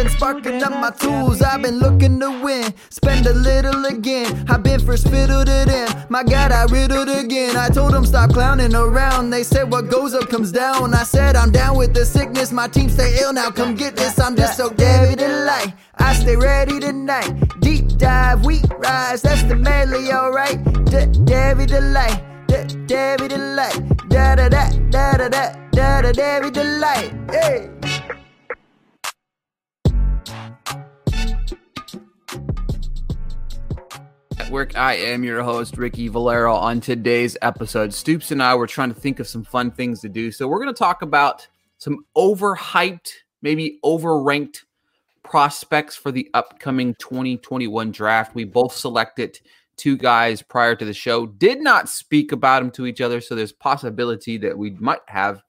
I've been sparking up my tools. I've been looking to win. Spend a little again. I've been first fiddle to them. My God, I riddled again. I told them stop clowning around. They said what goes up comes down. I said I'm down with the sickness. My team stay ill now. Come get this. I'm just so David and light. I stay ready tonight. Deep dive, we rise. That's the medley, alright. David Delight. David Delight. Da da da da da da da da David Delight. Hey. Network. I am your host, Ricky Valero. On today's episode, Stoops and I were trying to think of some fun things to do. So, we're going to talk about some overhyped, maybe overranked prospects for the upcoming 2021 draft. We both selected two guys prior to the show, did not speak about them to each other. So, there's possibility that we might have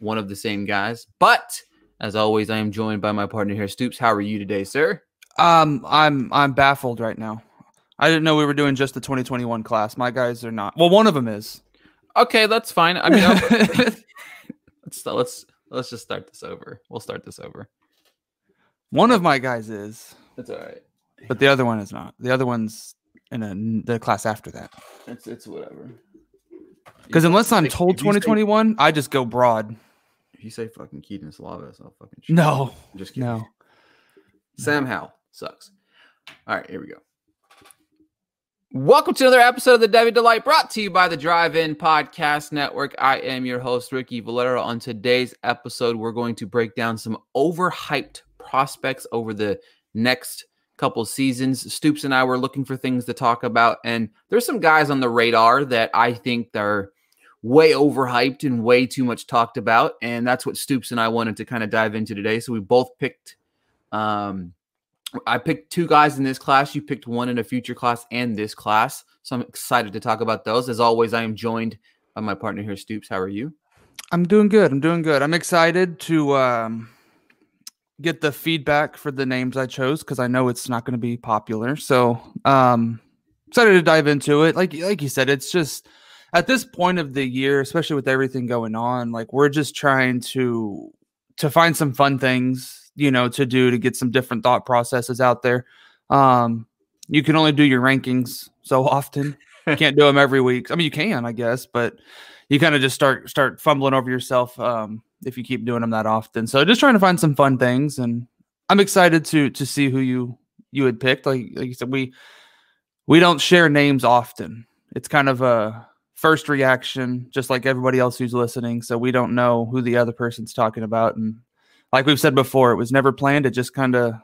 one of the same guys. But as always, I am joined by my partner here, Stoops. How are you today, sir? Um, I'm I'm baffled right now. I didn't know we were doing just the 2021 class. My guys are not. Well, one of them is. Okay, that's fine. I mean, let's let's let's just start this over. We'll start this over. One of my guys is, That's all right. but the other one is not. The other one's in a, the class after that. It's it's whatever. Because unless I'm told if you say- 2021, I just go broad. If you say fucking Kedon Slovis, I'll fucking shoot No. I'm just kidding. no. Sam Howell sucks. All right, here we go. Welcome to another episode of the Devy Delight brought to you by the Drive In Podcast Network. I am your host, Ricky Valero. On today's episode, we're going to break down some overhyped prospects over the next couple seasons. Stoops and I were looking for things to talk about, and there's some guys on the radar that I think are way overhyped and way too much talked about. And that's what Stoops and I wanted to kind of dive into today. So we both picked um, I picked two guys in this class. You picked one in a future class and this class. So I'm excited to talk about those. As always, I am joined by my partner here, Stoops. How are you? I'm doing good. I'm doing good. I'm excited to um, get the feedback for the names I chose because I know it's not going to be popular. So um, excited to dive into it. Like like you said, it's just at this point of the year, especially with everything going on, like we're just trying to to find some fun things you know to do to get some different thought processes out there. Um, you can only do your rankings so often. You can't do them every week. I mean, you can, I guess, but you kind of just start start fumbling over yourself um, if you keep doing them that often. So just trying to find some fun things, and I'm excited to to see who you you had picked. Like like you said, we we don't share names often. It's kind of a first reaction, just like everybody else who's listening. So we don't know who the other person's talking about, and like we've said before, it was never planned. It just kind of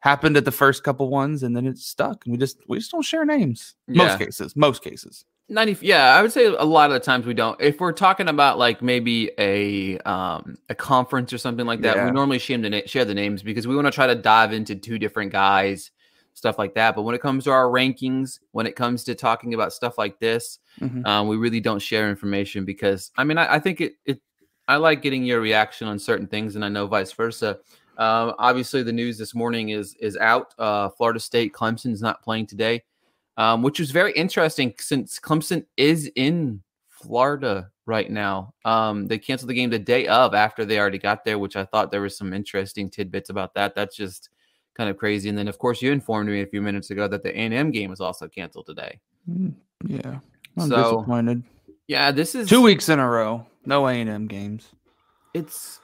happened at the first couple ones, and then it stuck. And we just we just don't share names. Yeah. Most cases, most cases. 90 yeah, I would say a lot of the times we don't. If we're talking about like maybe a um a conference or something like that, Yeah. we normally share the na- share the names because we want to try to dive into two different guys, stuff like that. But when it comes to our rankings, when it comes to talking about stuff like this, Mhm. um, we really don't share information because I mean I, I think it it I like getting your reaction on certain things, and I know vice versa. Um, obviously, the news this morning is is out. Uh, Florida State Clemson's not playing today, um, which was very interesting since Clemson is in Florida right now. Um, they canceled the game the day of after they already got there, which I thought there was some interesting tidbits about that. That's just kind of crazy. And then, of course, you informed me a few minutes ago that the A and M game was also canceled today. Mm, Yeah, I'm So- disappointed. Yeah, this is Two weeks in a row, no A and M games. it's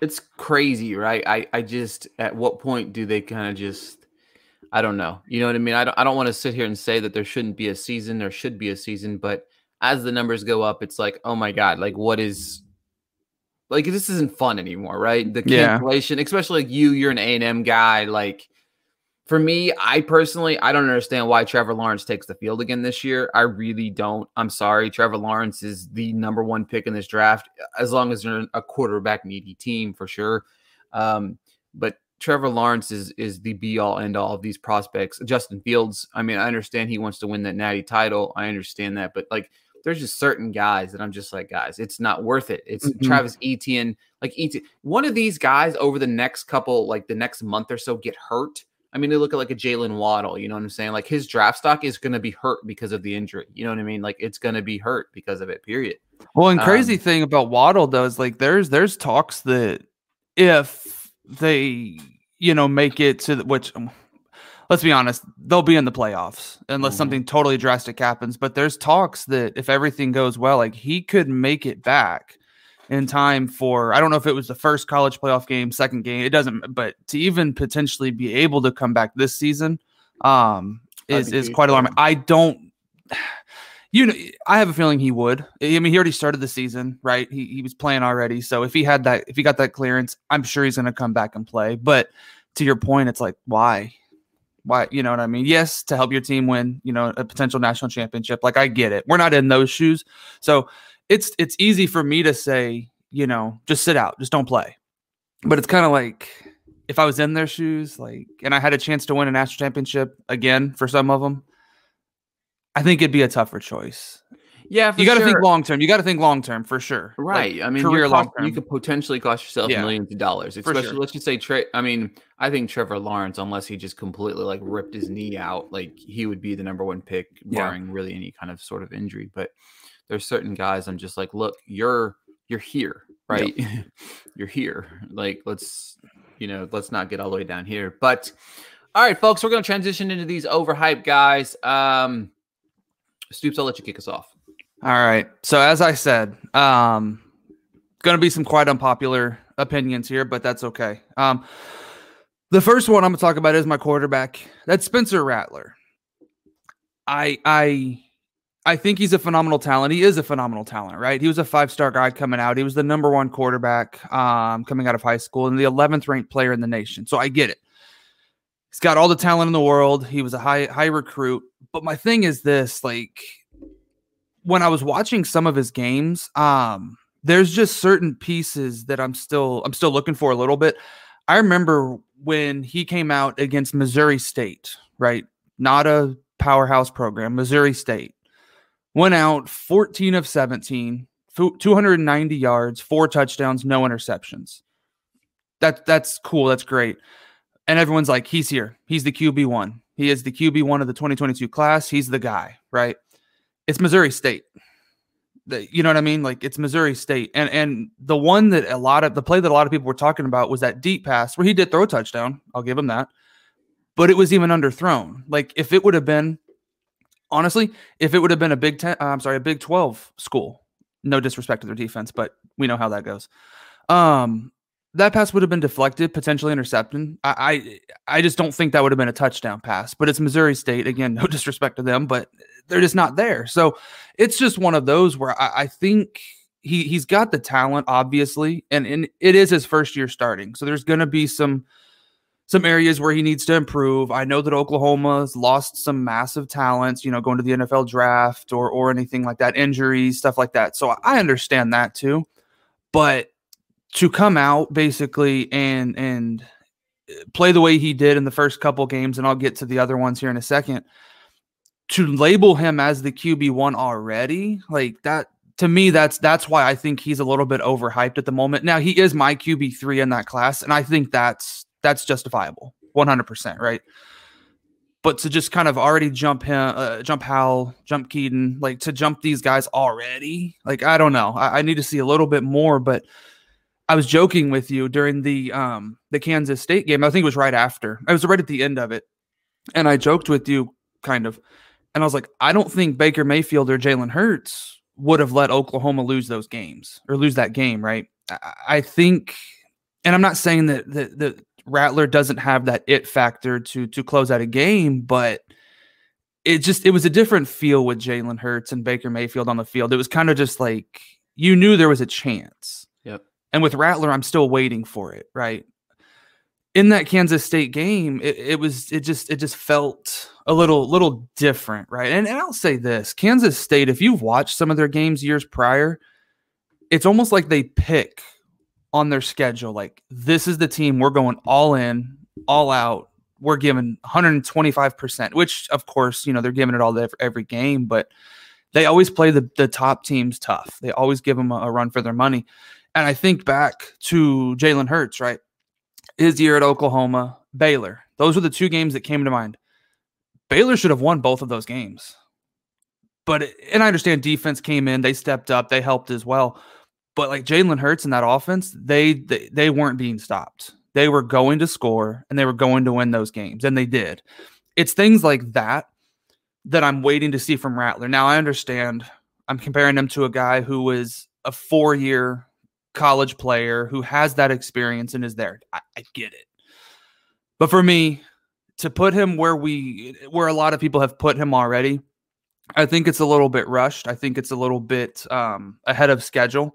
it's crazy, right? I I just at what point do they kind of just I don't know. You know what I mean? I don't, I don't want to sit here and say that there shouldn't be a season. There should be a season, but as the numbers go up, it's like, oh my god, like what is like this isn't fun anymore, right? The Yeah. cancellation, especially like you, you're an A and M guy. Like for me, I personally, I don't understand why Trevor Lawrence takes the field again this year. I really don't. I'm sorry. Trevor Lawrence is the number one pick in this draft, as long as they're a quarterback needy team for sure. Um, but Trevor Lawrence is is the be all end all of these prospects. Justin Fields, I mean, I understand he wants to win that natty title. I understand that, but like there's just certain guys that I'm just like, guys, it's not worth it. It's Mhm. Travis Etienne, like Etienne. One of these guys over the next couple, like the next month or so, get hurt. I mean, they look at like a Jaylen Waddle, you know what I'm saying? Like his draft stock is going to be hurt because of the injury. You know what I mean? Like it's going to be hurt because of it, period. Well, and crazy Um, thing about Waddle though is like there's there's talks that if they you know make it to the, which um, let's be honest they'll be in the playoffs unless Mhm. something totally drastic happens. But there's talks that if everything goes well, like he could make it back in time for I don't know if it was the first college playoff game, second game. It doesn't, but to even potentially be able to come back this season um is is quite alarming. I don't you know, I have a feeling he would. I mean, he already started the season, right? He he was playing already. So if he had that, if he got that clearance, I'm sure he's going to come back and play. But to your point, it's like, why? Why? You know what I mean? Yes, to help your team win, you know, a potential national championship. Like I get it. We're not in those shoes, so it's it's easy for me to say, you know, just sit out, just don't play. But it's kind of like if I was in their shoes, like, and I had a chance to win a national championship again for some of them. I think it'd be a tougher choice. Yeah, for You got to sure. think long term. You got to think long term for sure. Like, Right. I mean, career long cost, you could potentially cost yourself Yeah. millions of dollars. Especially, sure. let's just say Trey. I mean, I think Trevor Lawrence, unless he just completely like ripped his knee out, like he would be the number one pick, Yeah. barring really any kind of sort of injury. But there's certain guys I'm just like, look, you're you're here, right? you're here. Like, let's you know, let's not get all the way down here. But all right, folks, we're gonna transition into these overhyped guys. Um, Stoops, I'll let you kick us off. All right. So as I said, um, going to be some quite unpopular opinions here, but that's okay. Um, the first one I'm going to talk about is my quarterback. That's Spencer Rattler. I I I think he's a phenomenal talent. He is a phenomenal talent, right? He was a five star guy coming out. He was the number one quarterback um, coming out of high school and the 11th ranked player in the nation. So I get it. He's got all the talent in the world. He was a high high recruit. But my thing is this, like when I was watching some of his games, um, there's just certain pieces that I'm still I'm still looking for a little bit. I remember when he came out against Missouri State, right? Not a powerhouse program, Missouri State. Went out 14 of 17, 290 yards, four touchdowns, no interceptions. That that's cool, that's great. And everyone's like, he's here. He's the QB1. He is the QB1 of the 2022 class. He's the guy, right? it's Missouri State. The- you know what I mean? Like it's Missouri State, and and the one that a lot of the play that a lot of people were talking about was that deep pass where he did throw a touchdown. I'll give him that, but it was even underthrown. Like if it would have been, honestly, if it would have been a Big Ten, uh, I'm sorry, a Big Twelve school. No disrespect to their defense, but we know how that goes. Um, that pass would have been deflected, potentially intercepted. I, I I just don't think that would have been a touchdown pass. But it's Missouri State again. No disrespect to them, but they're just not there. So it's just one of those where I, I think he he's got the talent, obviously, and and it is his first year starting. So there's going to be some some areas where he needs to improve. I know that Oklahoma's lost some massive talents, you know, going to the NFL draft or or anything like that, injuries, stuff like that. So I understand that too, but to come out basically and and uh, play the way he did in the first couple games, and I'll get to the other ones here in a second. To label him as the QB one already, like that to me, that's that's why I think he's a little bit overhyped at the moment. Now he is my QB three in that class, and I think that's that's justifiable, one hundred percent, right? But to just kind of already jump him, uh, jump Howell, jump Kedon, like to jump these guys already, like I don't know. I, I need to see a little bit more, but I was joking with you during the um the Kansas State game. I think it was right after. I was right at the end of it, and I joked with you kind of, and I was like, I don't think Baker Mayfield or Jalen Hurts would have let Oklahoma lose those games or lose that game, right? I, I think, and I'm not saying that that, that Rattler doesn't have that it factor to to close out a game, but it just it was a different feel with Jalen Hurts and Baker Mayfield on the field. It was kind of just like you knew there was a chance. Yep. And with Rattler, I'm still waiting for it, right? In that Kansas State game, it, it was it just it just felt a little little different, right? And, and I'll say this: Kansas State, if you've watched some of their games years prior, it's almost like they pick on their schedule. Like this is the team we're going all in, all out. We're giving 125%, which of course, you know, they're giving it all every, every game, but they always play the, the top teams tough. They always give them a, a run for their money. And I think back to Jalen Hurts, right? His year at Oklahoma, Baylor. Those were the two games that came to mind. Baylor should have won both of those games. But, and I understand defense came in, they stepped up, they helped as well. But like Jalen Hurts and that offense, they, they they weren't being stopped. They were going to score and they were going to win those games, and they did. It's things like that that I'm waiting to see from Rattler. Now I understand I'm comparing him to a guy who was a four year college player who has that experience and is there. I, I get it. But for me, to put him where we where a lot of people have put him already, I think it's a little bit rushed. I think it's a little bit um, ahead of schedule.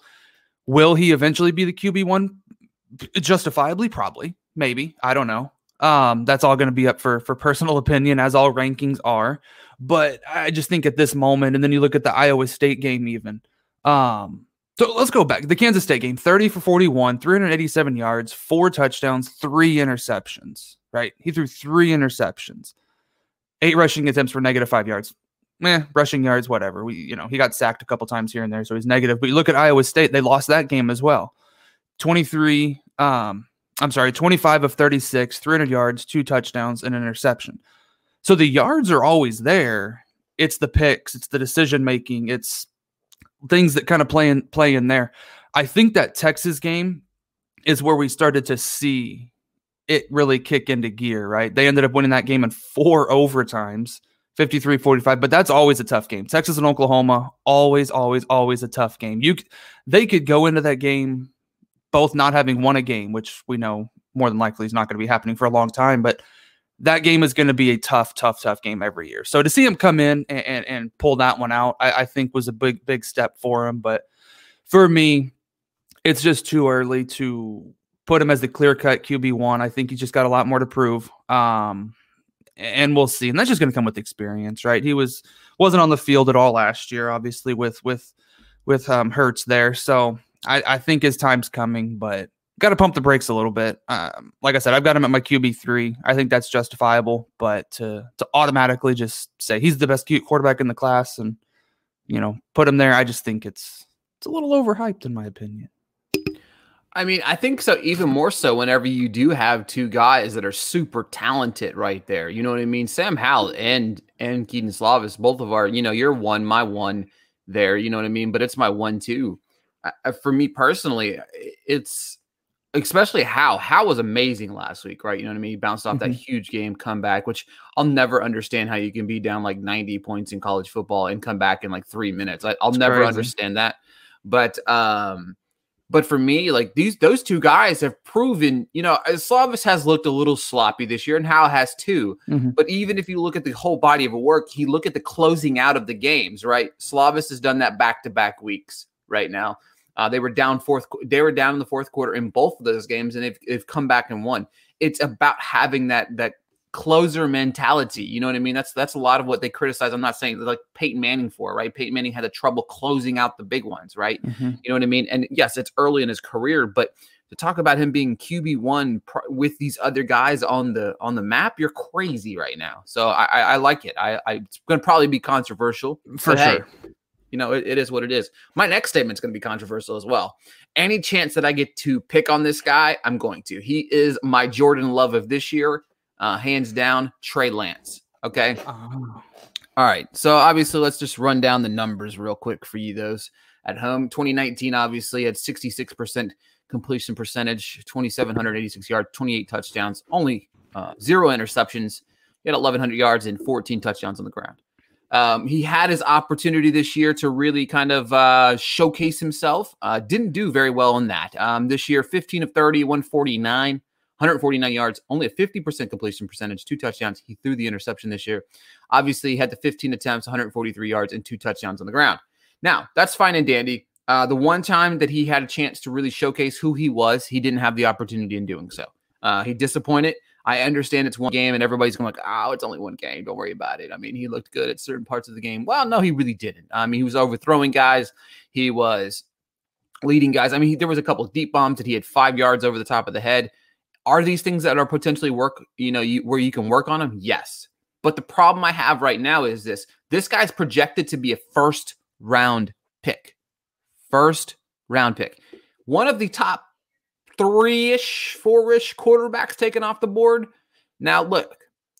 Will he eventually be the QB one? Justifiably, probably, maybe. I don't know. Um, that's all going to be up for for personal opinion, as all rankings are. But I just think at this moment, and then you look at the Iowa State game, even. Um, so let's go back. The Kansas State game 30 for 41, 387 yards, four touchdowns, three interceptions, right? He threw three interceptions, eight rushing attempts for negative five yards eh, rushing yards, whatever. We, you know, he got sacked a couple times here and there, so he's negative. But you look at Iowa State; they lost that game as well. Twenty three, um, I'm sorry, twenty five of thirty six, three hundred yards, two touchdowns, and an interception. So the yards are always there. It's the picks, it's the decision making, it's things that kind of play in play in there. I think that Texas game is where we started to see it really kick into gear, right? They ended up winning that game in four overtimes 53 45 but that's always a tough game. Texas and oklahoma always always always a tough game. You they could go into that game both not having won a game which we know more than likely is not going to be happening for a long time but that game is going to be a tough tough tough game every year. So to see him come in and, and, and pull that one out I, I think was a big big step for him but for me it's just too early to put him as the clear cut qb1 i think he's just got a lot more to prove. Um and we'll see. And that's just going to come with experience, right? He was wasn't on the field at all last year, obviously with with with um, Hurts there. So I, I think his time's coming, but got to pump the brakes a little bit. Um, like I said, I've got him at my QB three. I think that's justifiable, but to to automatically just say he's the best quarterback in the class and you know put him there, I just think it's it's a little overhyped in my opinion. I mean, I think so. Even more so whenever you do have two guys that are super talented right there. You know what I mean? Sam Howell and and Kedon Slovis, both of our, you know, you're one, my one there. You know what I mean? But it's my one too. Uh, for me personally, it's especially how how was amazing last week, right? You know what I mean? He bounced off mm-hmm. that huge game comeback, which I'll never understand how you can be down like 90 points in college football and come back in like three minutes. I, will never crazy. understand that. But um but for me, like these, those two guys have proven, you know, uh, Slovis has looked a little sloppy this year, and Howell has too. Mm-hmm. But even if you look at the whole body of work, he look at the closing out of the games, right? Slovis has done that back to back weeks right now. Uh, they were down fourth, they were down in the fourth quarter in both of those games, and they've, they've come back and won. It's about having that that closer mentality. You know what I mean? That's that's a lot of what they criticize. I'm not saying like Peyton Manning for, right? Peyton Manning had a trouble closing out the big ones, right? Mm-hmm. You know what I mean? And yes, it's early in his career, but to talk about him being QB one pr- with these other guys on the on the map, you're crazy right now. So I, I, I like it. I, I it's going to probably be controversial for sure. Hey, you know, it, it is what it is. My next statement is going to be controversial as well. Any chance that I get to pick on this guy, I'm going to. He is my Jordan Love of this year uh, hands down, Trey Lance. Okay. Oh. All right. So obviously, let's just run down the numbers real quick for you. Those at home, 2019 obviously had 66% completion percentage, 2,786 yards, 28 touchdowns, only uh, zero interceptions. He had 1,100 yards and 14 touchdowns on the ground. Um, he had his opportunity this year to really kind of uh, showcase himself. Uh, didn't do very well in that. Um, this year, 15 of 30, 149, 149 yards, only a 50% completion percentage, two touchdowns. He threw the interception this year. Obviously, he had the 15 attempts, 143 yards, and two touchdowns on the ground. Now, that's fine and dandy. Uh, the one time that he had a chance to really showcase who he was, he didn't have the opportunity in doing so. Uh, he disappointed. I understand it's one game and everybody's going like, oh, it's only one game. Don't worry about it. I mean, he looked good at certain parts of the game. Well, no, he really didn't. I mean, he was overthrowing guys. He was leading guys. I mean, he, there was a couple deep bombs that he had five yards over the top of the head. Are these things that are potentially work, you know, you, where you can work on them? Yes. But the problem I have right now is this this guy's projected to be a first round pick. First round pick. One of the top three ish, four ish quarterbacks taken off the board. Now, look,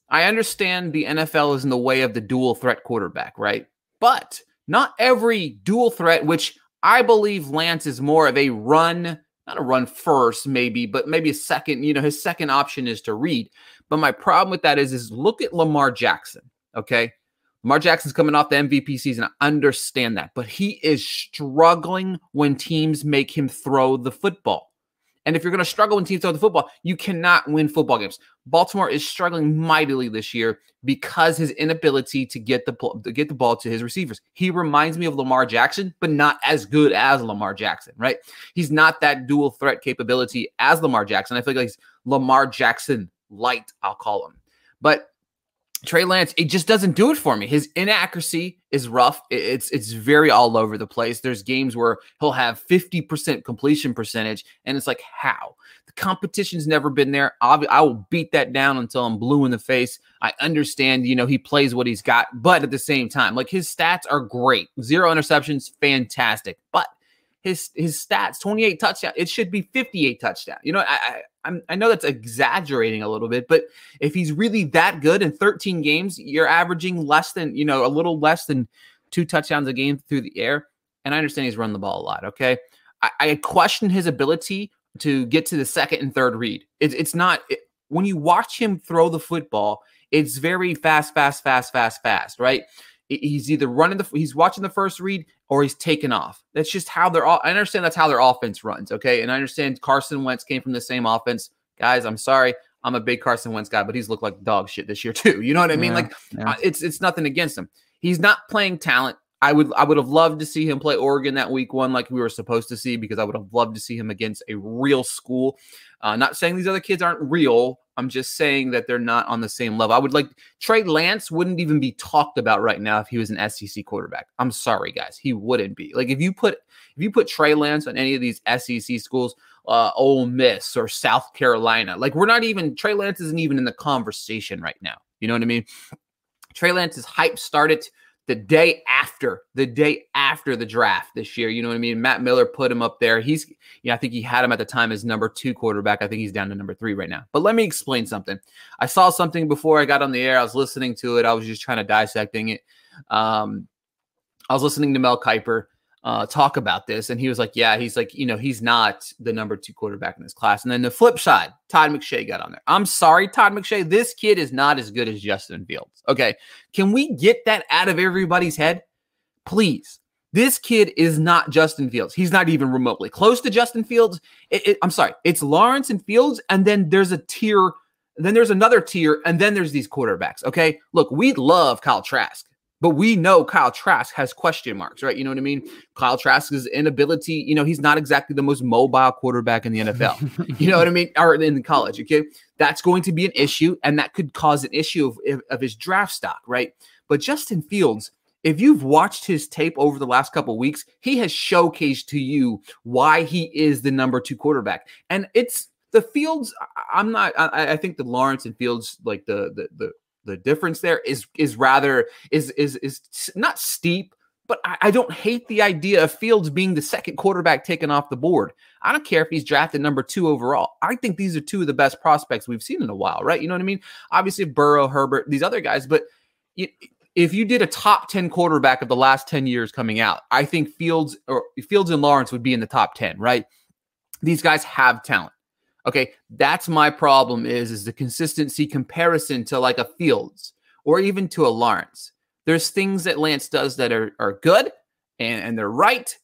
I understand the NFL is in the way of the dual threat quarterback, right? But not every dual threat, which I believe Lance is more of a run, not a run first, maybe, but maybe a second. You know, his second option is to read. But my problem with that is, is look at Lamar Jackson. Okay. Lamar Jackson's coming off the MVP season. I understand that, but he is struggling when teams make him throw the football. And if you're going to struggle when teams throw the football, you cannot win football games. Baltimore is struggling mightily this year because his inability to get the to get the ball to his receivers. He reminds me of Lamar Jackson, but not as good as Lamar Jackson, right? He's not that dual threat capability as Lamar Jackson. I feel like he's Lamar Jackson light, I'll call him. But Trey Lance, it just doesn't do it for me. His inaccuracy is rough. It's it's very all over the place. There's games where he'll have 50% completion percentage, and it's like, how? The competition's never been there. I'll, I will beat that down until I'm blue in the face. I understand, you know, he plays what he's got, but at the same time, like his stats are great. Zero interceptions, fantastic. But his his stats 28 touchdown it should be 58 touchdown. You know I, I i know that's exaggerating a little bit but if he's really that good in 13 games you're averaging less than you know a little less than two touchdowns a game through the air. And i understand he's run the ball a lot okay? I, I question his ability to get to the second and third read. It, it's not it, when you watch him throw the football it's very fast fast fast fast fast right? He's either running the he's watching the first read or he's taken off. That's just how they're all I understand that's how their offense runs, okay? And I understand Carson Wentz came from the same offense. Guys, I'm sorry. I'm a big Carson Wentz guy, but he's looked like dog shit this year too. You know what I mean? Yeah, like yeah. it's it's nothing against him. He's not playing talent. I would I would have loved to see him play Oregon that week one like we were supposed to see because I would have loved to see him against a real school. Uh, not saying these other kids aren't real. I'm just saying that they're not on the same level. I would like Trey Lance wouldn't even be talked about right now if he was an SEC quarterback. I'm sorry, guys, he wouldn't be. Like if you put if you put Trey Lance on any of these SEC schools, uh, Ole Miss or South Carolina, like we're not even Trey Lance isn't even in the conversation right now. You know what I mean? Trey Lance's hype started the day after the day after the draft this year. You know what I mean? Matt Miller put him up there. He's, yeah, I think he had him at the time as number two quarterback. I think he's down to number three right now. But let me explain something. I saw something before I got on the air. I was listening to it. I was just trying to dissecting it. Um, I was listening to Mel Kiper uh, talk about this, and he was like, "Yeah, he's like, you know, he's not the number two quarterback in this class." And then the flip side, Todd McShay got on there. I'm sorry, Todd McShay, this kid is not as good as Justin Fields. Okay, can we get that out of everybody's head, please? This kid is not Justin Fields. He's not even remotely close to Justin Fields. It, it, I'm sorry, it's Lawrence and Fields, and then there's a tier. Then there's another tier, and then there's these quarterbacks. Okay, look, we love Kyle Trask. But we know Kyle Trask has question marks, right? You know what I mean? Kyle Trask's inability, you know, he's not exactly the most mobile quarterback in the NFL. you know what I mean? Or in college, okay? That's going to be an issue, and that could cause an issue of, of his draft stock, right? But Justin Fields, if you've watched his tape over the last couple weeks, he has showcased to you why he is the number two quarterback. And it's the Fields. I'm not. I, I think the Lawrence and Fields, like the the the the difference there is is rather is is is not steep, but I, I, don't hate the idea of Fields being the second quarterback taken off the board. I don't care if he's drafted number two overall. I think these are two of the best prospects we've seen in a while, right? You know what I mean? Obviously, Burrow, Herbert, these other guys, but if you did a top 10 quarterback of the last 10 years coming out, I think Fields or Fields and Lawrence would be in the top 10, right? These guys have talent. Okay, that's my problem is is the consistency comparison to like a Fields or even to a Lawrence. There's things that Lance does that are, are good and, and they're right,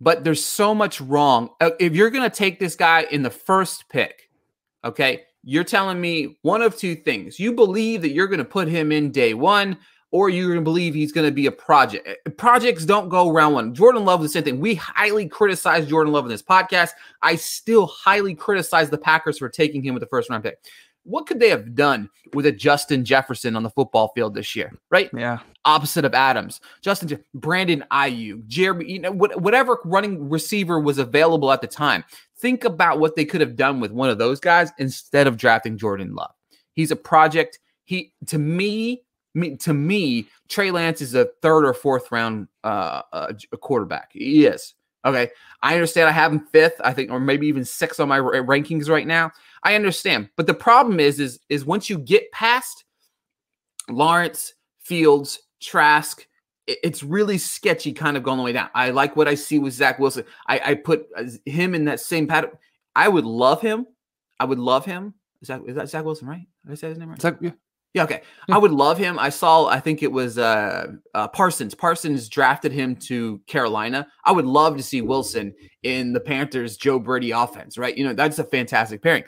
but there's so much wrong. Uh, if you're to take this guy in the first pick, okay, you're telling me one of two things. You believe that you're to put him in day one, or you're going to believe he's going to be a project. Eh, projects don't go round one. Jordan Love, the same thing. We highly criticize Jordan Love in this podcast. I still highly criticize the Packers for taking him with the first round pick. What could they have done with a Justin Jefferson on the football field this year? Right? Yeah. Opposite of Adams, Justin, Brandon Aiyuk, Jeremy, you know, whatever running receiver was available at the time. Think about what they could have done with one of those guys instead of drafting Jordan Love. He's a project. He to me, me to me, Trey Lance is a third or fourth round uh, uh, quarterback. He is. Okay. I understand I have him fifth, I think, or maybe even sixth on my rankings right now. I understand. But the problem is, is, is once you get past Lawrence, Fields, Trask, it's really sketchy kind of going the way down. I like what I see with Zach Wilson. I, I put uh, him in that same pattern. I would love him. I would love him. Is that is that Zach Wilson, right? Did I say his name right? Zach, yeah. Yeah, okay. I would love him. I saw, I think it was uh, uh, Parsons. Parsons drafted him to Carolina. I would love to see Wilson in the Panthers' Joe Brady offense, right? You know, that's a fantastic pairing.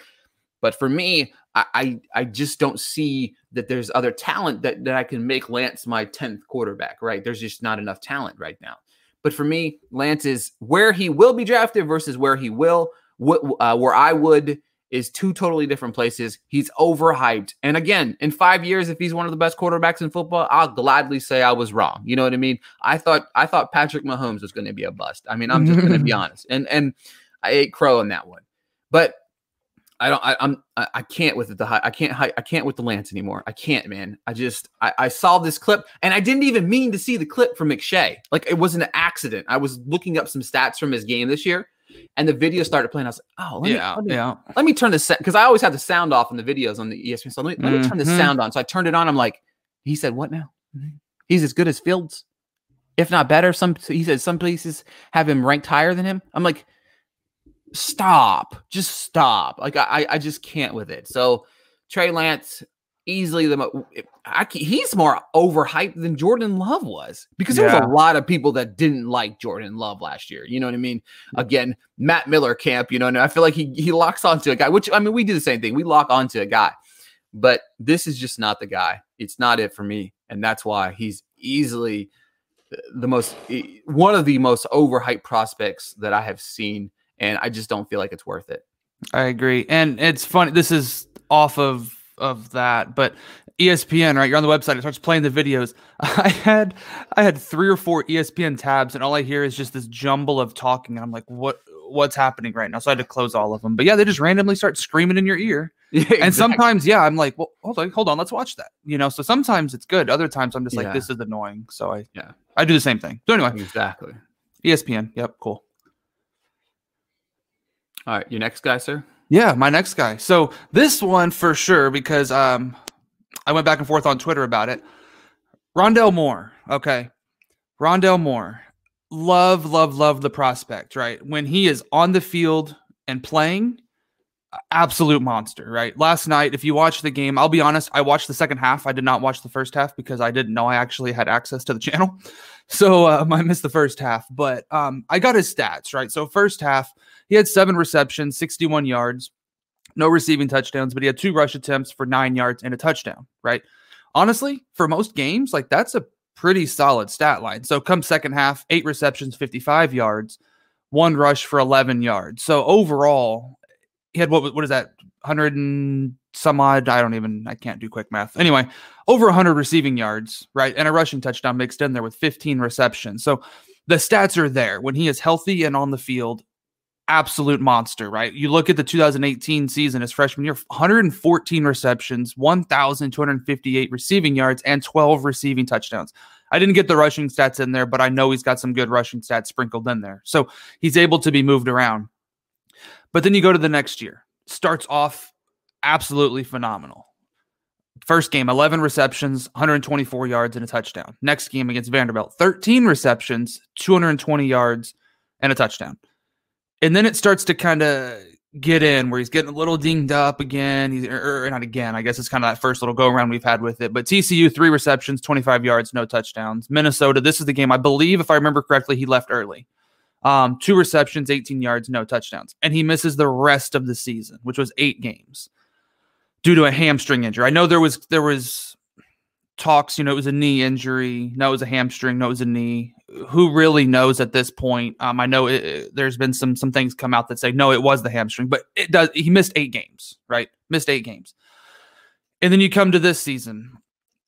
But for me, I, I, I just don't see that there's other talent that, that I can make Lance my 10th quarterback, right? There's just not enough talent right now. But for me, Lance is where he will be drafted versus where he will, uh, where I would is two totally different places. He's overhyped. And again, in five years, if he's one of the best quarterbacks in football, I'll gladly say I was wrong. You know what I mean? I thought I thought Patrick Mahomes was going to be a bust. I mean, I'm just going to be honest. And and I ate crow on that one. But I don't. I, I'm. I can't with the. I can't. I can't with the Lance anymore. I can't, man. I just. I, I saw this clip, and I didn't even mean to see the clip from McShay. Like it was an accident. I was looking up some stats from his game this year, and the video started playing. I was like, oh, let yeah, me, let me, yeah. Let me turn this because I always have the sound off in the videos on the ESPN. So let me, let me turn the mm-hmm. sound on. So I turned it on. I'm like, he said, what now? He's as good as Fields, if not better. Some he said some places have him ranked higher than him. I'm like stop, just stop. Like I, I just can't with it. So Trey Lance easily the I, he's more overhyped than Jordan Love was because yeah. there was a lot of people that didn't like Jordan Love last year. You know what I mean? Again, Matt Miller camp. You know, and I feel like he he locks onto a guy. Which I mean, we do the same thing. We lock onto a guy, but this is just not the guy. It's not it for me, and that's why he's easily the most one of the most overhyped prospects that I have seen and I just don't feel like it's worth it. I agree, and it's funny. This is off of of that, but ESPN, right? You're on the website. It starts playing the videos. I had I had three or four ESPN tabs, and all I hear is just this jumble of talking. And I'm like, what what's happening right now? So I had to close all of them. But yeah, they just randomly start screaming in your ear. Yeah, exactly. And sometimes, yeah, I'm like, well, hold on, hold on, let's watch that. You know, so sometimes it's good. Other times I'm just like, this is annoying. So I yeah, I do the same thing. So anyway, exactly. ESPN. Yep, cool. All right, your next guy, sir. Yeah, my next guy. So this one for sure because um, I went back and forth on Twitter about it. Rondale Moore. Okay, Rondale Moore. Love, love, love the prospect. Right when he is on the field and playing, absolute monster. Right. Last night, if you watch the game, I'll be honest. I watched the second half. I did not watch the first half because I didn't know I actually had access to the channel. So um, I missed the first half, but um, I got his stats right. So first half, he had seven receptions, 61 yards, no receiving touchdowns, but he had two rush attempts for nine yards and a touchdown. Right. Honestly, for most games, like that's a pretty solid stat line. So come second half, eight receptions, 55 yards, one rush for 11 yards. So overall, he had what what is that 100 and some odd i don't even i can't do quick math anyway over 100 receiving yards right and a rushing touchdown mixed in there with 15 receptions so the stats are there when he is healthy and on the field absolute monster right you look at the 2018 season his freshman year 114 receptions 1258 receiving yards and 12 receiving touchdowns i didn't get the rushing stats in there but i know he's got some good rushing stats sprinkled in there so he's able to be moved around but then you go to the next year, starts off absolutely phenomenal. First game, 11 receptions, 124 yards, and a touchdown. Next game against Vanderbilt, 13 receptions, 220 yards, and a touchdown. And then it starts to kind of get in where he's getting a little dinged up again. He's or, or not again. I guess it's kind of that first little go around we've had with it. But TCU, three receptions, 25 yards, no touchdowns. Minnesota, this is the game I believe, if I remember correctly, he left early. Um, two receptions, 18 yards, no touchdowns. And he misses the rest of the season, which was eight games. due to a hamstring injury. I know there was there was talks, you know, it was a knee injury. No, it was a hamstring. No, it was a knee. Who really knows at this point? Um, I know it, it, there's been some some things come out that say no, it was the hamstring, but it does. He missed eight games, right? Missed eight games, and then you come to this season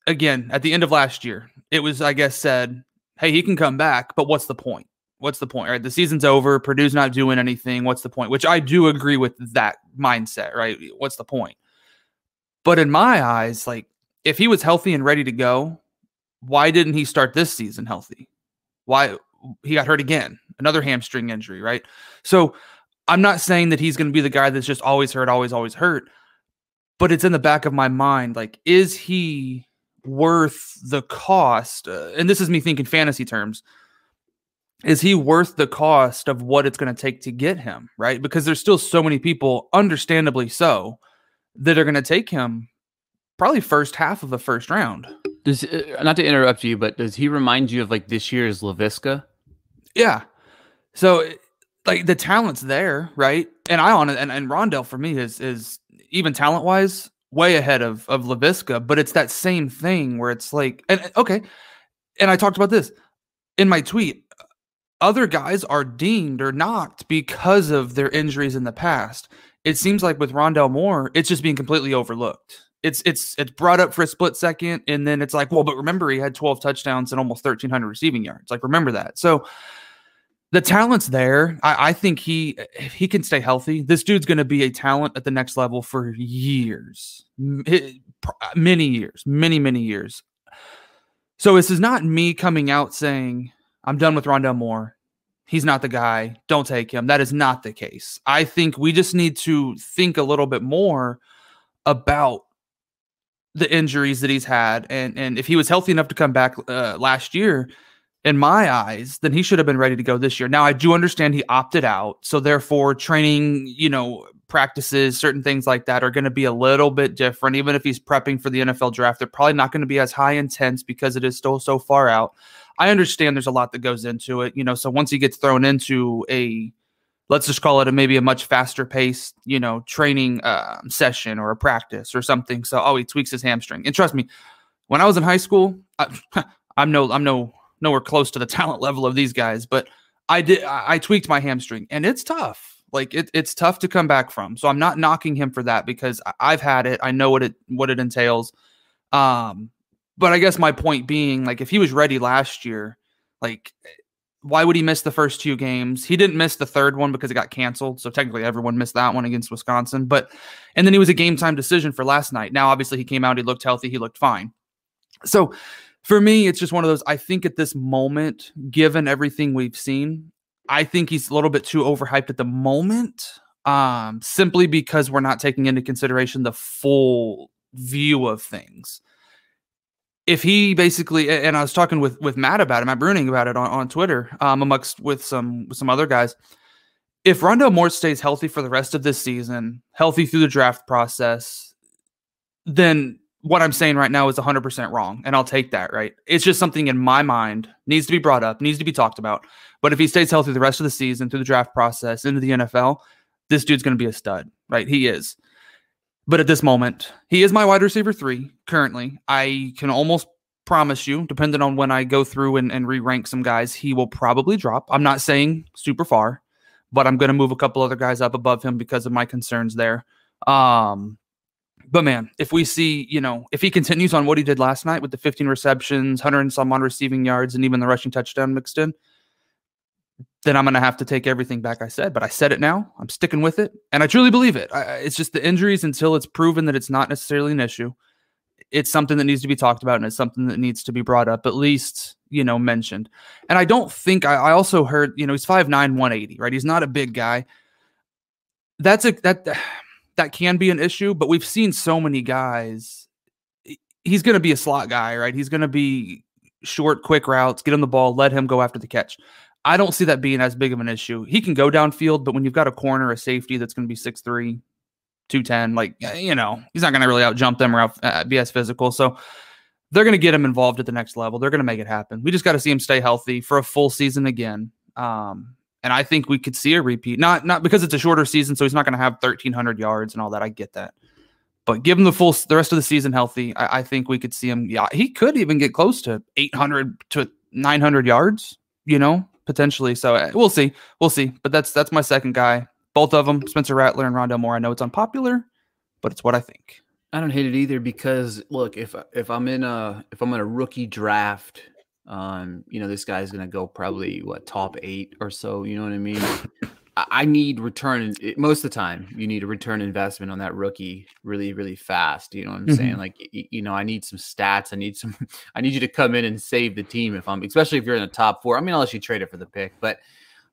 again at the end of last year. It was, I guess, said, hey, he can come back, but what's the point? What's the point? Right, the season's over. Purdue's not doing anything. What's the point? Which I do agree with that mindset. Right? What's the point? But in my eyes, like if he was healthy and ready to go, why didn't he start this season healthy? Why he got hurt again, another hamstring injury, right? So I'm not saying that he's going to be the guy that's just always hurt, always, always hurt, but it's in the back of my mind. Like, is he worth the cost? Uh, and this is me thinking fantasy terms. Is he worth the cost of what it's going to take to get him, right? Because there's still so many people, understandably so, that are going to take him probably first half of the first round. Does uh, not to interrupt you, but does he remind you of like this year's Laviska? Yeah. So like the talent's there, right? And I on it, and, and Rondale for me is is even talent wise way ahead of of Laviska, but it's that same thing where it's like, and okay, and I talked about this in my tweet. Other guys are deemed or knocked because of their injuries in the past. It seems like with Rondale Moore, it's just being completely overlooked it's it's it's brought up for a split second, and then it's like, well, but remember he had 12 touchdowns and almost 1,300 receiving yards. Like, remember that. So the talent's there. I, I think he he can stay healthy, this dude's going to be a talent at the next level for years, eh, uh, many years, many many years. So this is not me coming out saying I'm done with Rondale Moore. He's not the guy. Don't take him. That is not the case. I think we just need to think a little bit more about the injuries that he's had, and and if he was healthy enough to come back uh, last year, in my eyes, then he should have been ready to go this year. Now I do understand he opted out, so therefore training, you know, practices, certain things like that are going to be a little bit different. Even if he's prepping for the NFL draft, they're probably not going to be as high intense because it is still so far out. I understand there's a lot that goes into it, you know. So once he gets thrown into a let's just call it a maybe a much faster paced, you know, training uh, session or a practice or something. So, oh, he tweaks his hamstring. And trust me, when I was in high school, I, am no, I'm no, nowhere close to the talent level of these guys, but I did, I, I tweaked my hamstring, and it's tough. Like it, it's tough to come back from. So I'm not knocking him for that because I've had it. I know what it, what it entails. Um, but I guess my point being, like, if he was ready last year, like why would he miss the first two games? He didn't miss the third one because it got canceled. So technically everyone missed that one against Wisconsin. But and then he was a game time decision for last night. Now obviously he came out, he looked healthy, he looked fine. So for me, it's just one of those. I think at this moment, given everything we've seen, I think he's a little bit too overhyped at the moment. Um, simply because we're not taking into consideration the full view of things if he basically and I was talking with with Matt about it, Matt Bruning about it on, on Twitter, um, amongst with some with some other guys. If Rondale Moore stays healthy for the rest of this season, healthy through the draft process, then what I'm saying right now is 100% wrong. And I'll take that, right? It's just something in my mind needs to be brought up, needs to be talked about. But if he stays healthy the rest of the season through the draft process into the NFL, this dude's going to be a stud, right? He is. But at this moment, he is my wide receiver three currently. I can almost promise you, depending on when I go through and, and re rank some guys, he will probably drop. I'm not saying super far, but I'm going to move a couple other guys up above him because of my concerns there. Um, but man, if we see, you know, if he continues on what he did last night with the 15 receptions, 100 and some on receiving yards, and even the rushing touchdown mixed in, then I'm going to have to take everything back I said. But I said it now. I'm sticking with it. And I truly believe it. I, it's just the injuries until it's proven that it's not necessarily an issue. It's something that needs to be talked about and it's something that needs to be brought up, at least, you know, mentioned. And I don't think I, I also heard, you know, he's 5'9, 180, right? He's not a big guy. That's a, that, that can be an issue, but we've seen so many guys. He's going to be a slot guy, right? He's going to be short, quick routes, get him the ball, let him go after the catch. I don't see that being as big of an issue. He can go downfield, but when you've got a corner, a safety that's going to be 6'3, 210, like, you know, he's not going to really out jump them or out, uh, be as physical. So they're going to get him involved at the next level. They're going to make it happen. We just got to see him stay healthy for a full season again. Um, and I think we could see a repeat. Not not because it's a shorter season, so he's not going to have 1,300 yards and all that. I get that. But give him the full the rest of the season healthy. I, I think we could see him. Yeah, he could even get close to 800 to 900 yards. You know, potentially. So uh, we'll see. We'll see. But that's that's my second guy. Both of them, Spencer Rattler and Rondale Moore. I know it's unpopular, but it's what I think. I don't hate it either because look, if if I'm in a if I'm in a rookie draft, um, you know, this guy's gonna go probably what top eight or so. You know what I mean? I need return most of the time. You need a return investment on that rookie really, really fast. You know what I'm mm-hmm. saying? Like, you know, I need some stats. I need some. I need you to come in and save the team if I'm, especially if you're in the top four. I mean, unless you trade it for the pick, but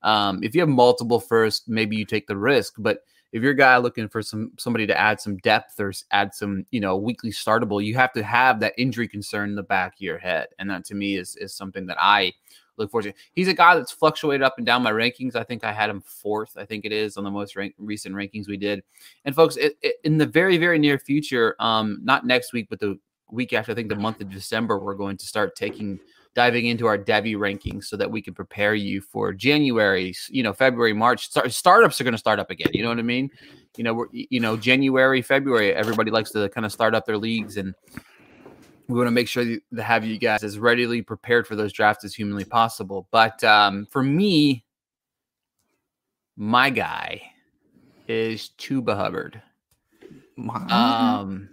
um, if you have multiple first, maybe you take the risk. But if you're a guy looking for some somebody to add some depth or add some, you know, weekly startable, you have to have that injury concern in the back of your head, and that to me is is something that I look forward to. He's a guy that's fluctuated up and down my rankings. I think I had him fourth. I think it is on the most rank, recent rankings we did. And folks, it, it, in the very very near future, um, not next week, but the week after, I think the month of December, we're going to start taking diving into our Devy rankings so that we can prepare you for January, you know, February, March. Start, startups are going to start up again. You know what I mean? You know, we're, you know, January, February, everybody likes to kind of start up their leagues and we want to make sure to have you guys as readily prepared for those drafts as humanly possible. But um, for me, my guy is Chuba Hubbard. Um,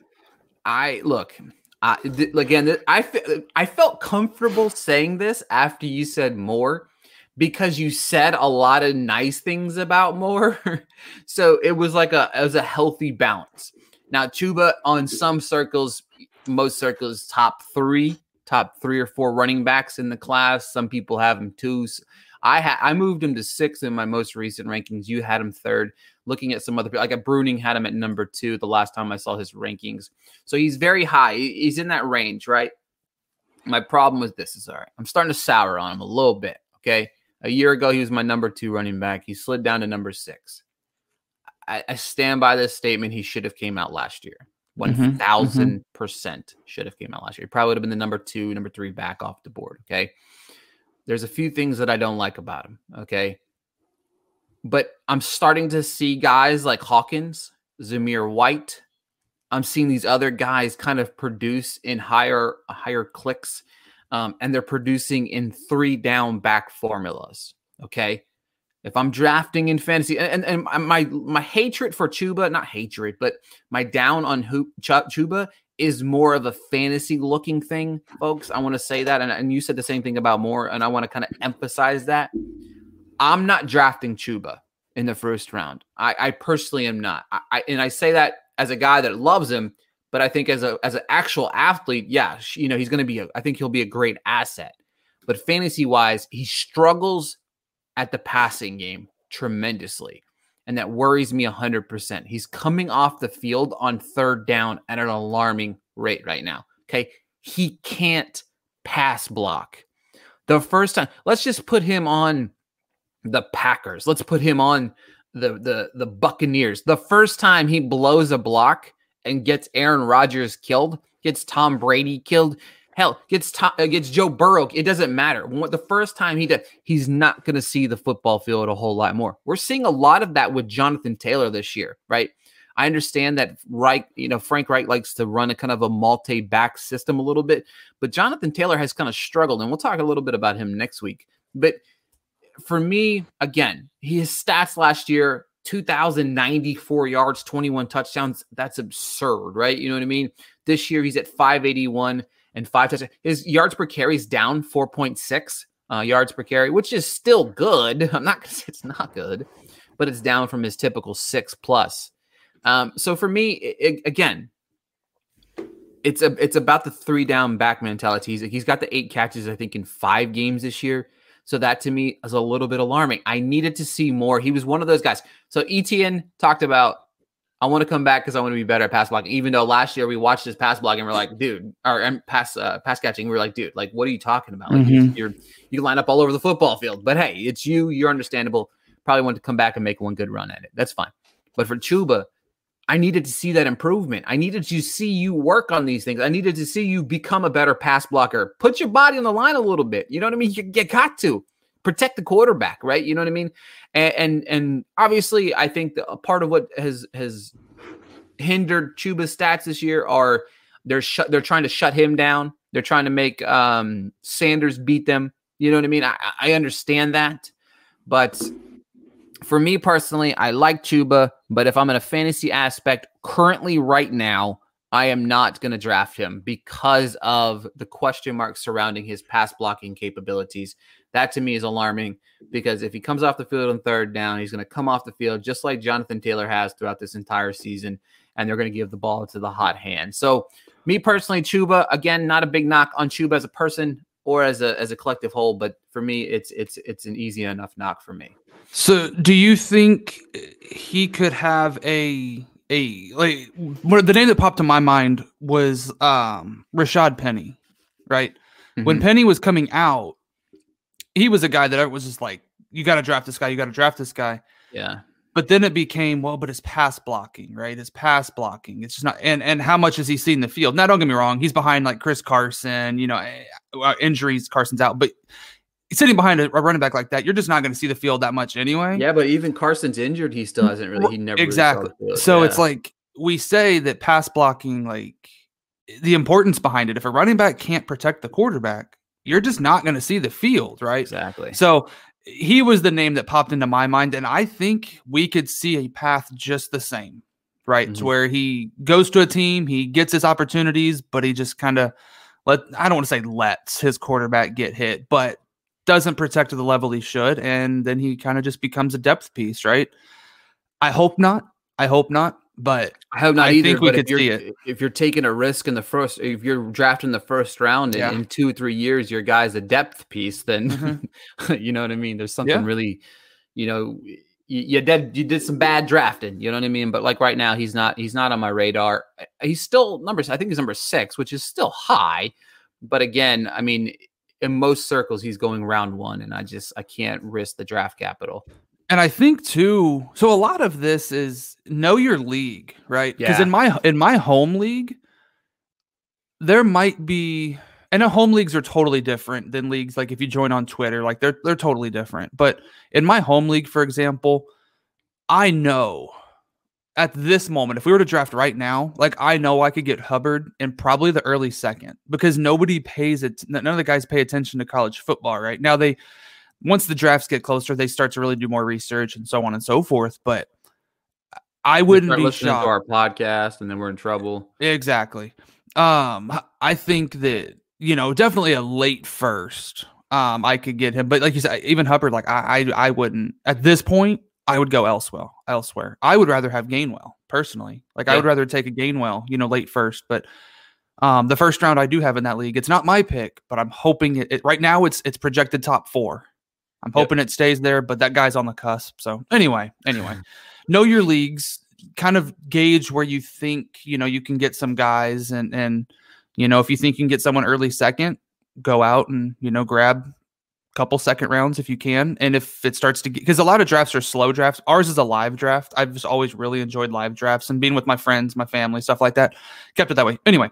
I look. I th- again, th- I fe- I felt comfortable saying this after you said Moore because you said a lot of nice things about Moore. so it was like a it was a healthy balance. Now Chuba on some circles most circles top three, top three or four running backs in the class. Some people have him two. I had I moved him to six in my most recent rankings. You had him third. Looking at some other people, like at Bruning had him at number two the last time I saw his rankings. So he's very high. He's in that range, right? My problem with this is all right. I'm starting to sour on him a little bit. Okay. A year ago, he was my number two running back. He slid down to number six. I, I stand by this statement. He should have came out last year. One mm-hmm, thousand mm-hmm. percent should have came out last year. Probably would have been the number two, number three back off the board. Okay. There's a few things that I don't like about him. Okay. But I'm starting to see guys like Hawkins, Zamir White. I'm seeing these other guys kind of produce in higher higher clicks, um, and they're producing in three down back formulas. Okay, if I'm drafting in fantasy, and, and, my my hatred for Chuba, not hatred, but my down on Hoop Chuba is more of a fantasy looking thing, folks. I want to say that, and, and you said the same thing about Moore, and I want to kind of emphasize that. I'm not drafting Chuba in the first round. I, I personally am not. I, I, and I say that as a guy that loves him, but I think as a as an actual athlete, yeah, you know, he's going to be. A, I think he'll be a great asset. But fantasy wise, he struggles at the passing game tremendously. And that worries me 100%. He's coming off the field on third down at an alarming rate right now. Okay. He can't pass block. The first time, let's just put him on the Packers. Let's put him on the the the Buccaneers. The first time he blows a block and gets Aaron Rodgers killed, gets Tom Brady killed, Hell, gets Tom, uh, gets Joe Burrow. It doesn't matter. The first time he does, he's not going to see the football field a whole lot more. We're seeing a lot of that with Jonathan Taylor this year, right? I understand that Reich, you know, Frank Reich likes to run a kind of a multi-back system a little bit, but Jonathan Taylor has kind of struggled, and we'll talk a little bit about him next week. But for me, again, his stats last year 2,094 yards, 21 touchdowns. That's absurd, right? You know what I mean? This year he's at 581 and five touchdowns. His yards per carry is down 4.6 uh, yards per carry, which is still good. I'm not going to say it's not good, but it's down from his typical six plus. Um, so for me, it, again, it's a it's about the three down back mentality. He's, he's got the eight catches, I think, in five games this year. So that to me is a little bit alarming. I needed to see more. He was one of those guys. So Etienne talked about I want to come back because I want to be better at pass blocking. Even though last year we watched his pass blocking, we're like, dude, or pass uh, pass catching, we are like, dude, like, what are you talking about? Like, mm-hmm. you're you line up all over the football field, but hey, it's you. You're understandable. Probably want to come back and make one good run at it. That's fine. But for Chuba, I needed to see that improvement. I needed to see you work on these things. I needed to see you become a better pass blocker. Put your body on the line a little bit. You know what I mean? You, you got to protect the quarterback, right? You know what I mean? And and, and obviously, I think a part of what has has hindered Chuba's stats this year are they're they're trying to shut him down. They're trying to make um, Sanders beat them. You know what I mean? I, I understand that, but for me personally, I like Chuba, but if I'm in a fantasy aspect currently right now, I am not going to draft him because of the question marks surrounding his pass blocking capabilities. That to me is alarming because if he comes off the field on third down, he's going to come off the field just like Jonathan Taylor has throughout this entire season, and they're going to give the ball to the hot hand. So, me personally, Chuba, again, not a big knock on Chuba as a person or as a as a collective whole, but for me, it's it's it's an easy enough knock for me. So, do you think he could have a a like the name that popped to my mind was um Rashad Penny, right? Mm-hmm. When Penny was coming out, he was a guy that was just like, you got to draft this guy, you got to draft this guy. Yeah. But then it became well, but it's pass blocking, right? It's pass blocking. It's just not, and and how much has he seen the field? Now, don't get me wrong, he's behind like Chris Carson. You know, eh, uh, injuries, Carson's out, but sitting behind a, running back like that, you're just not going to see the field that much anyway. Yeah, but even Carson's injured, he still hasn't really. He never exactly. Really so yeah. it's like we say that pass blocking, like the importance behind it. If a running back can't protect the quarterback, you're just not going to see the field, right? Exactly. So he was the name that popped into my mind, and I think we could see a path just the same, right? Mm-hmm. To where he goes to a team, he gets his opportunities, but he just kind of let I don't want to say lets his quarterback get hit, but doesn't protect to the level he should, and then he kind of just becomes a depth piece, right? I hope not. I hope not. But I hope not I either. Think we could see it. If you're taking a risk in the first, if you're drafting the first round yeah. in, in, two three years, your guy's a depth piece. Then mm-hmm. you know what I mean. There's something yeah. really, you know, you, you did you did some bad drafting. You know what I mean. But like right now, he's not he's not on my radar. He's still numbers. I think he's number six, which is still high. But again, I mean, in most circles he's going round one and i just i can't risk the draft capital and i think too so a lot of this is know your league right because yeah. in my in my home league there might be and home leagues are totally different than leagues like if you join on twitter like they're they're totally different but in my home league for example i know at this moment, if we were to draft right now, like I know I could get Hubbard in probably the early second because nobody pays it. None of the guys pay attention to college football right now. They once the drafts get closer, they start to really do more research and so on and so forth. But I wouldn't be listening shocked. to our podcast, and then we're in trouble. Exactly. Um, I think that you know definitely a late first. Um, I could get him, but like you said, even Hubbard, like I, I, I wouldn't at this point. I would go elsewhere. Elsewhere, I would rather have Gainwell personally. Like yeah. I would rather take a Gainwell, you know, late first. But um, the first round I do have in that league, it's not my pick, but I'm hoping it, it right now it's it's projected top four. I'm hoping yep. it stays there, but that guy's on the cusp. So anyway, anyway, know your leagues, kind of gauge where you think you know you can get some guys, and and you know if you think you can get someone early second, go out and you know grab a couple second rounds if you can. And if it starts to get, because a lot of drafts are slow drafts. Ours is a live draft. I've just always really enjoyed live drafts and being with my friends, my family, stuff like that. Kept it that way. Anyway,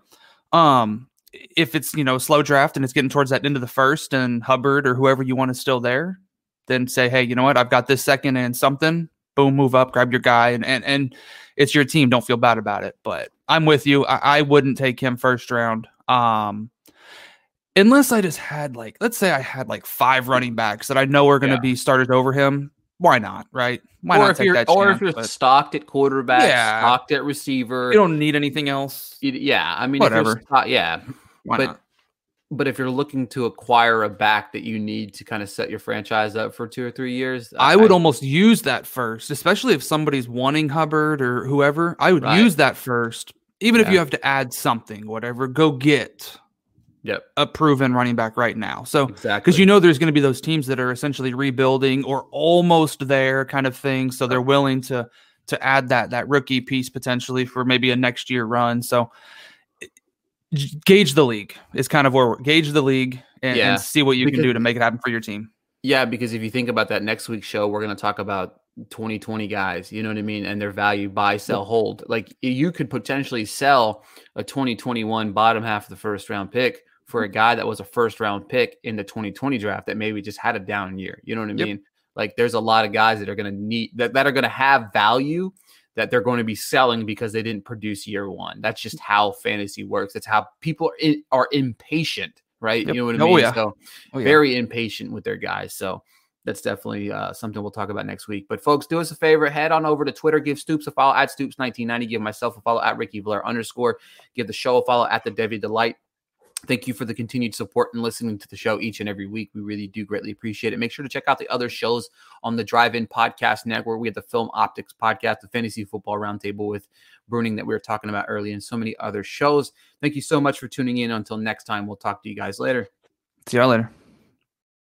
um, if it's you know slow draft and it's getting towards that end of the first and Hubbard or whoever you want is still there, then say, hey, you know what? I've got this second and something. Boom, move up, grab your guy, and and and it's your team. Don't feel bad about it. But I'm with you. I, I wouldn't take him first round. Um, unless I just had like, let's say I had like five running backs that I know are going to yeah. be started over him. Why not? Right? Why or not take that? chance? Or if you're but... stocked at quarterback, yeah. stocked at receiver, you don't need anything else. You, yeah, I mean, whatever. Stock, yeah, Why but not? but if you're looking to acquire a back that you need to kind of set your franchise up for two or three years, I, I would almost use that first, especially if somebody's wanting Hubbard or whoever. I would right. use that first, even yeah. if you have to add something, whatever. Go get yep. a proven running back right now. So exactly because you know there's going to be those teams that are essentially rebuilding or almost there kind of thing. So they're willing to to add that that rookie piece potentially for maybe a next year run. So gauge the league is kind of where we're gauge the league and, yeah. and see what you because, can do to make it happen for your team. Yeah, because if you think about that next week's show, we're going to talk about 2020 guys, you know what I mean? And their value buy, sell, hold. Like you could potentially sell a 2021 bottom half of the first round pick for a guy that was a first round pick in the 2020 draft that maybe just had a down year. You know what I mean? Like there's a lot of guys that are going to need that, that are going to have value that they're going to be selling because they didn't produce year one. That's just how fantasy works. It's how people are, in, are impatient, right? Yep. You know what I mean? Oh, yeah. So Oh, yeah. very impatient with their guys. So that's definitely uh, something we'll talk about next week. But folks, do us a favor, head on over to Twitter, give Stoops a follow at Stoops1990, give myself a follow at Ricky Blair underscore, give the show a follow at the Devy Delight. Thank you for the continued support and listening to the show each and every week. We really do greatly appreciate it. Make sure to check out the other shows on the Drive In Podcast Network. We have the Film Optics Podcast, the Fantasy Football Roundtable with Bruning that we were talking about earlier, and so many other shows. Thank you so much for tuning in. Until next time, we'll talk to you guys later. See y'all later.